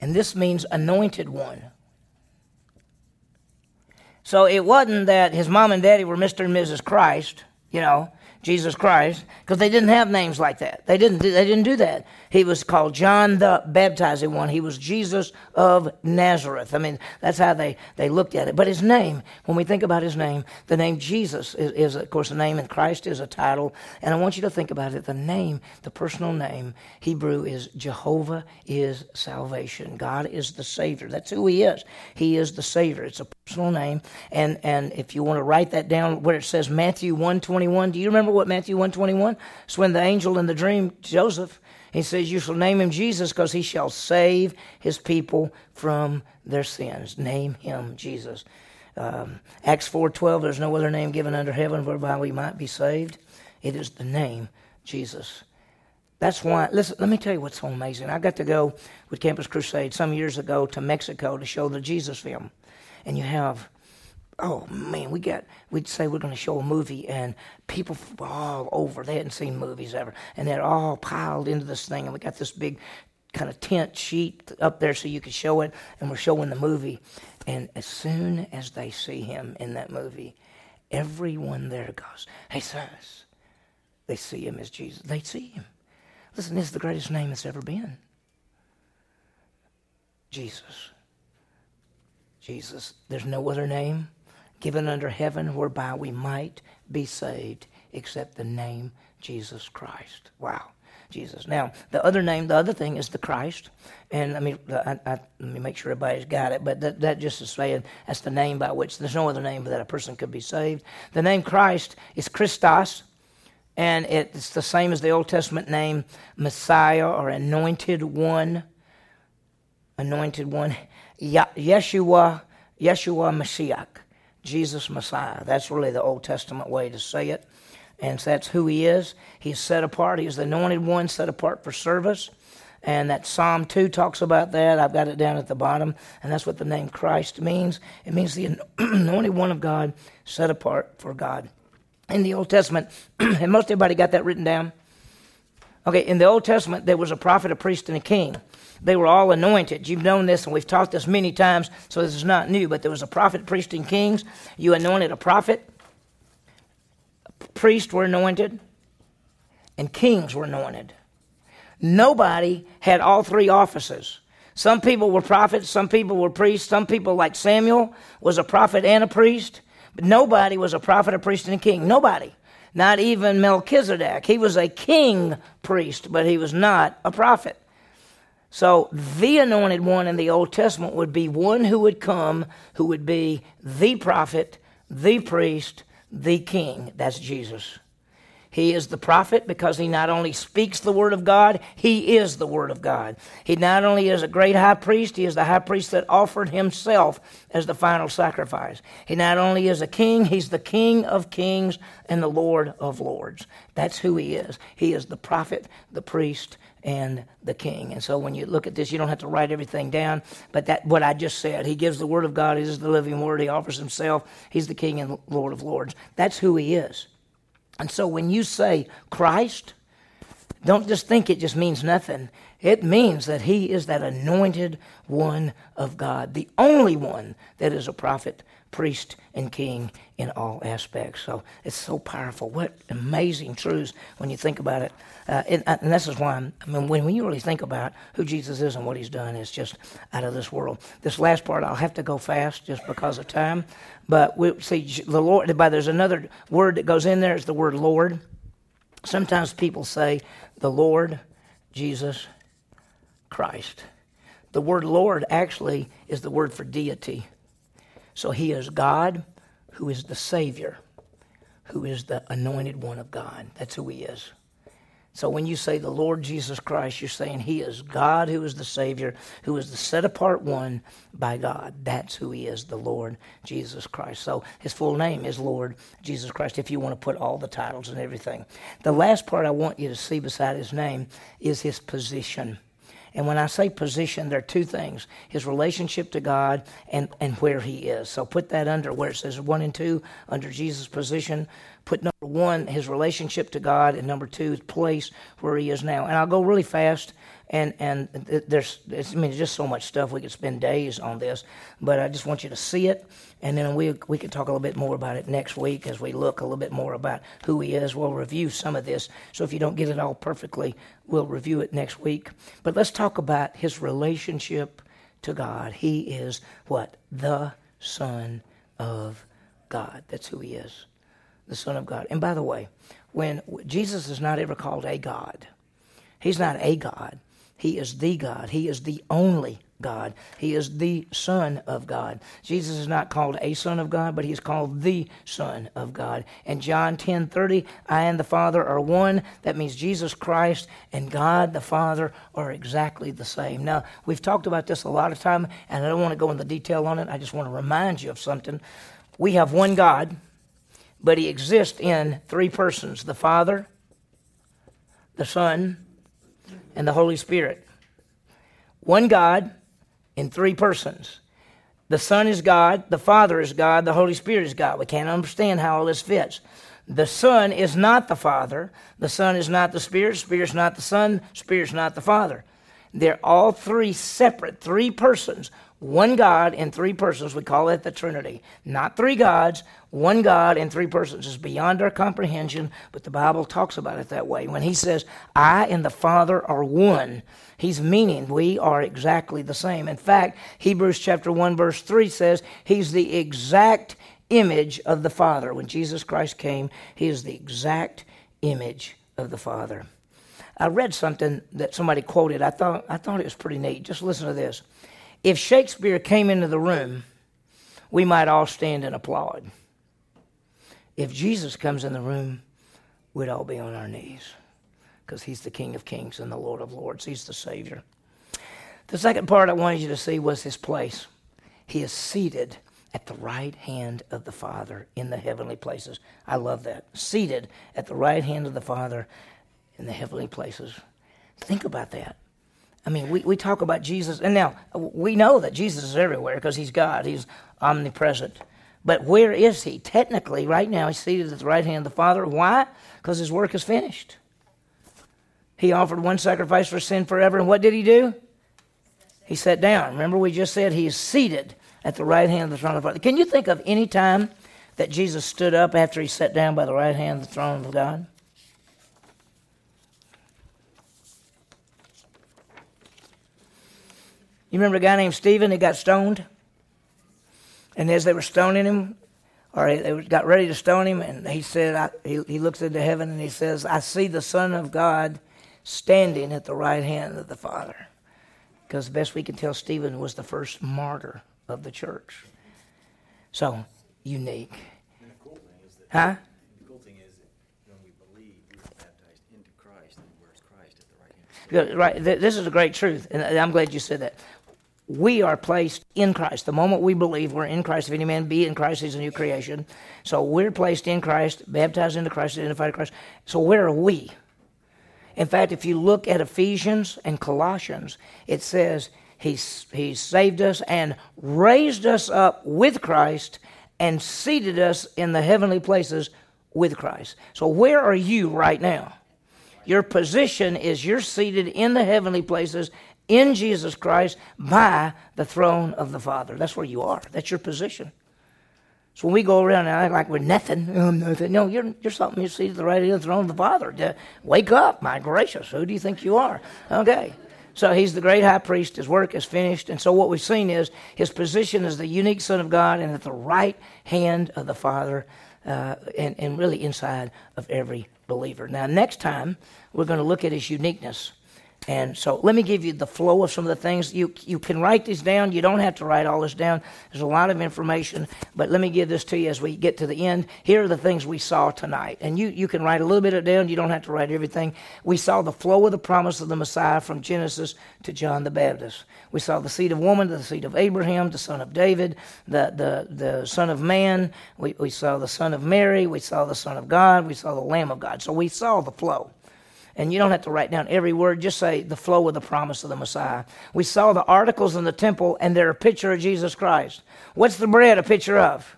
and this means Anointed One. So it wasn't that his mom and daddy were Mr. and Mrs. Christ, you know. Jesus Christ, because they didn't have names like that. They didn't. Do, they didn't do that. He was called John the Baptizing One. He was Jesus of Nazareth. I mean, that's how they they looked at it. But his name, when we think about his name, the name Jesus is, is of course a name, and Christ is a title. And I want you to think about it. The name, the personal name, Hebrew is Jehovah is salvation. God is the Savior. That's who He is. He is the Savior. It's a personal name. And and if you want to write that down, where it says Matthew one twenty one, do you remember? Remember what Matthew 121? It's when the angel in the dream, Joseph, he says, You shall name him Jesus because he shall save his people from their sins. Name him Jesus. Um, Acts 4.12, there's no other name given under heaven whereby we might be saved. It is the name Jesus. That's why, listen, let me tell you what's so amazing. I got to go with Campus Crusade some years ago to Mexico to show the Jesus film. And you have oh man, we got, we'd say we're going to show a movie, and people from all over, they hadn't seen movies ever, and they're all piled into this thing, and we got this big kind of tent sheet up there so you could show it, and we're showing the movie. And as soon as they see him in that movie, everyone there goes, Jesús. They see him as Jesus. They see him. Listen, this is the greatest name that's ever been. Jesus. Jesus. There's no other name given under heaven whereby we might be saved, except the name Jesus Christ. Wow. Jesus. Now, the other name, the other thing is the Christ. And I, I, let me make sure everybody's got it. But that, that just is saying that's the name by which there's no other name that a person could be saved. The name Christ is Christos. And it's the same as the Old Testament name Messiah or Anointed One. Anointed One. Yeshua, Yeshua Mashiach. Jesus Messiah. That's really the Old Testament way to say it. And so that's who he is. He's set apart. He's the anointed one set apart for service. And that Psalm 2 talks about that. I've got it down at the bottom. And that's what the name Christ means. It means the anointed one of God set apart for God. In the Old Testament, and most everybody got that written down. Okay, in the Old Testament, there was a prophet, a priest, and a king. They were all anointed. You've known this, and we've taught this many times, so this is not new. But there was a prophet, priest, and kings. You anointed a prophet, priests were anointed, and kings were anointed. Nobody had all three offices. Some people were prophets, some people were priests, some people, like Samuel, was a prophet and a priest. But nobody was a prophet, a priest, and a king. Nobody. Not even Melchizedek. He was a king priest, but he was not a prophet. So the anointed one in the Old Testament would be one who would come who would be the prophet, the priest, the king. That's Jesus. He is the prophet because he not only speaks the word of God, he is the word of God. He not only is a great high priest, he is the high priest that offered himself as the final sacrifice. He not only is a king, he's the king of kings and the lord of lords. That's who he is. He is the prophet, the priest, and the king. And so when you look at this, you don't have to write everything down, but that what I just said, he gives the word of God, he is the living word, he offers himself, he's the king and lord of lords. That's who he is. And so when you say Christ, don't just think it just means nothing. It means that he is that anointed one of God, the only one that is a prophet, priest, and king in all aspects. So it's so powerful. What amazing truths when you think about it. Uh, and, uh, and, this is why, I mean, when, when you really think about who Jesus is and what he's done, it's just out of this world. This last part, I'll have to go fast just because of time. But we see the Lord, but there's another word that goes in there, is the word Lord. Sometimes people say the Lord Jesus Christ. The word Lord actually is the word for deity. So he is God who is the Savior, who is the anointed one of God. That's who he is. So when you say the Lord Jesus Christ, you're saying He is God who is the Savior, who is the set apart one by God. That's who He is, the Lord Jesus Christ. So His full name is Lord Jesus Christ, if you want to put all the titles and everything. The last part I want you to see beside His name is His position. And when I say position, there are two things his relationship to God and, and where he is. So put that under where it says one and two, under Jesus' position. Put number one, his relationship to God, and number two, his place where he is now. And I'll go really fast and and there's I mean just so much stuff we could spend days on this, but I just want you to see it, and then we we can talk a little bit more about it next week as we look a little bit more about who he is. We'll review some of this, so if you don't get it all perfectly, we'll review it next week. But let's talk about his relationship to God. He is what the Son of God. That's who he is, the Son of God. And by the way, when Jesus is not ever called a God. He's not a God. He is the God. He is the only God. He is the Son of God. Jesus is not called a Son of God, but he is called the Son of God. And John 10 30, I and the Father are one. That means Jesus Christ and God the Father are exactly the same. Now, we've talked about this a lot of time, and I don't want to go into detail on it. I just want to remind you of something. We have one God, but he exists in three persons the Father, the Son, and the Holy Spirit. One God in three persons. The Son is God, the Father is God, the Holy Spirit is God. We can't understand how all this fits. The Son is not the Father, the Son is not the Spirit, Spirit's not the Son, Spirit's not the Father. They're all three separate, three persons, one God in three persons. We call it the Trinity. Not three gods, one God in three persons is beyond our comprehension, but the Bible talks about it that way. When he says, I and the Father are one, he's meaning we are exactly the same. In fact, Hebrews chapter 1, verse 3 says, He's the exact image of the Father. When Jesus Christ came, He is the exact image of the Father. I read something that somebody quoted. I thought, I thought it was pretty neat. Just listen to this. If Shakespeare came into the room, we might all stand and applaud. If Jesus comes in the room, we'd all be on our knees because he's the King of Kings and the Lord of Lords. He's the Savior. The second part I wanted you to see was his place. He is seated at the right hand of the Father in the heavenly places. I love that. Seated at the right hand of the Father in the heavenly places. Think about that. I mean, we, we talk about Jesus, and now we know that Jesus is everywhere because he's God, he's omnipresent. But where is he? Technically, right now, he's seated at the right hand of the Father. Why? Because his work is finished. He offered one sacrifice for sin forever, and what did he do? He sat down. Remember, we just said he is seated at the right hand of the throne of Father. Can you think of any time that Jesus stood up after he sat down by the right hand of the throne of God? You remember a guy named Stephen that got stoned? And as they were stoning him, or they got ready to stone him, and he said, I, he, he looks into heaven and he says, I see the Son of God standing at the right hand of the Father. Because the best we can tell, Stephen was the first martyr of the church. So, unique. The Cool thing is that, huh? right this is a great truth and i'm glad you said that we are placed in Christ. The moment we believe we're in Christ, if any man be in Christ, he's a new creation. So we're placed in Christ, baptized into Christ, identified in Christ. So where are we? In fact, if you look at Ephesians and Colossians, it says he's, he saved us and raised us up with Christ and seated us in the heavenly places with Christ. So, where are you right now? Your position is you're seated in the heavenly places in Jesus Christ by the throne of the Father. That's where you are. That's your position. So when we go around and act like we're nothing, I'm nothing. No, you're, you're something. You're seated at the right hand of the throne of the Father. Wake up, my gracious. Who do you think you are? Okay. So he's the great high priest. His work is finished. And so what we've seen is his position as the unique Son of God and at the right hand of the Father uh, and, and really inside of every believer. Now, next time, we're going to look at his uniqueness. And so let me give you the flow of some of the things. You, you can write these down. You don't have to write all this down. There's a lot of information, but let me give this to you as we get to the end. Here are the things we saw tonight. And you, you can write a little bit of it down. You don't have to write everything. We saw the flow of the promise of the Messiah from Genesis to John the Baptist. We saw the seed of woman, the seed of Abraham, the son of David, the, the, the son of man. We, we saw the son of Mary. We saw the son of God. We saw the Lamb of God. So we saw the flow. And you don't have to write down every word, just say the flow of the promise of the Messiah. We saw the articles in the temple, and they're a picture of Jesus Christ. What's the bread a picture of?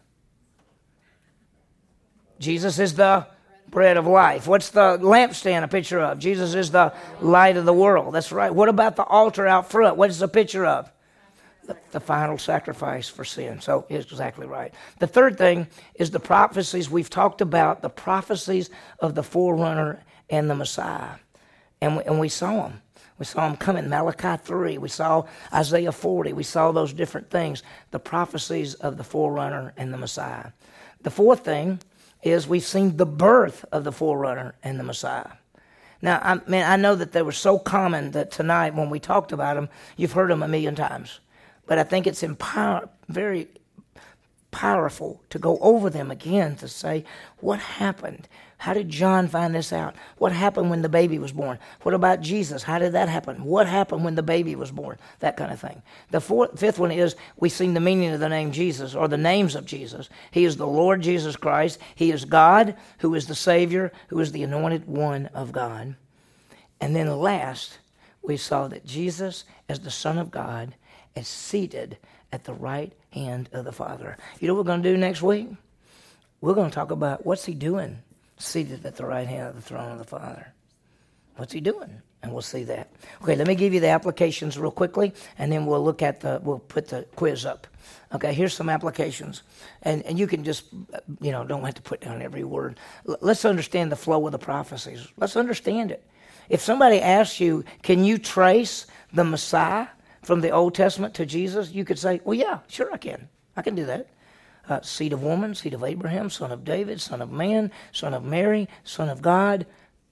Jesus is the bread of life. What's the lampstand a picture of? Jesus is the light of the world. That's right. What about the altar out front? What is a picture of? The, the, final sacrifice for sin. So it's exactly right. The third thing is the prophecies we've talked about, the prophecies of the forerunner and the Messiah. And we, and we saw them. We saw them coming. Malachi 3. We saw Isaiah 40. We saw those different things, the prophecies of the forerunner and the Messiah. The fourth thing is we've seen the birth of the forerunner and the Messiah. Now, I mean, I know that they were so common that tonight, when we talked about them, you've heard them a million times. But I think it's empower, very powerful to go over them again to say, what happened? How did John find this out? What happened when the baby was born? What about Jesus? How did that happen? What happened when the baby was born? That kind of thing. The fourth, fifth one is we've seen the meaning of the name Jesus or the names of Jesus. He is the Lord Jesus Christ. He is God, who is the Savior, who is the anointed one of God. And then last, we saw that Jesus, as the Son of God, is seated at the right hand of the Father. You know what we're going to do next week? We're going to talk about what's he doing seated at the right hand of the throne of the Father. What's he doing? And we'll see that. Okay, let me give you the applications real quickly, and then we'll look at the, we'll put the quiz up. Okay, here's some applications. And, and you can just, you know, don't have to put down every word. L- let's understand the flow of the prophecies. Let's understand it. If somebody asks you, can you trace the Messiah from the Old Testament to Jesus? You could say, well, yeah, sure I can. I can do that uh, seed of woman, seed of Abraham, son of David, son of man, son of Mary, son of God,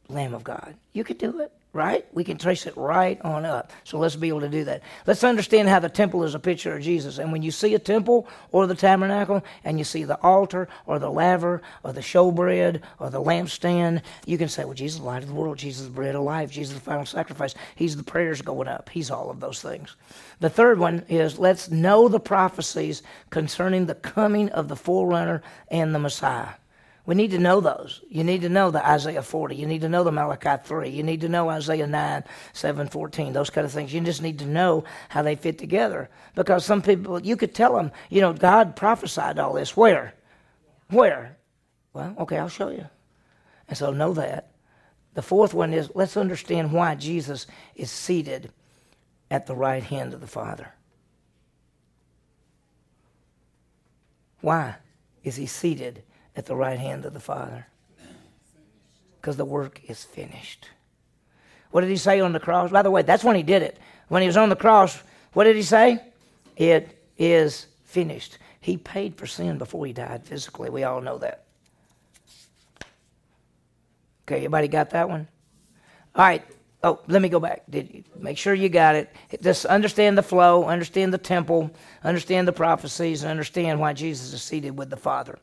Lamb of God. You could do it right? We can trace it right on up. So let's be able to do that. Let's understand how the temple is a picture of Jesus. And when you see a temple or the tabernacle and you see the altar or the laver or the showbread or the lampstand, you can say, well, Jesus the light of the world. Jesus is the bread of life. Jesus the final sacrifice. He's the prayers going up. He's all of those things. The third one is let's know the prophecies concerning the coming of the forerunner and the Messiah. We need to know those. You need to know the Isaiah 40. You need to know the Malachi 3. You need to know Isaiah 9, 7, 14, those kind of things. You just need to know how they fit together. Because some people, you could tell them, you know, God prophesied all this. Where? Where? Well, okay, I'll show you. And so know that. The fourth one is let's understand why Jesus is seated at the right hand of the Father. Why is he seated at the right hand of the Father. Because the work is finished. What did he say on the cross? By the way, that's when he did it. When he was on the cross, what did he say? It is finished. He paid for sin before he died physically. We all know that. Okay, everybody got that one? All right. Oh, let me go back. Did you make sure you got it? Just understand the flow, understand the temple, understand the prophecies, and understand why Jesus is seated with the Father.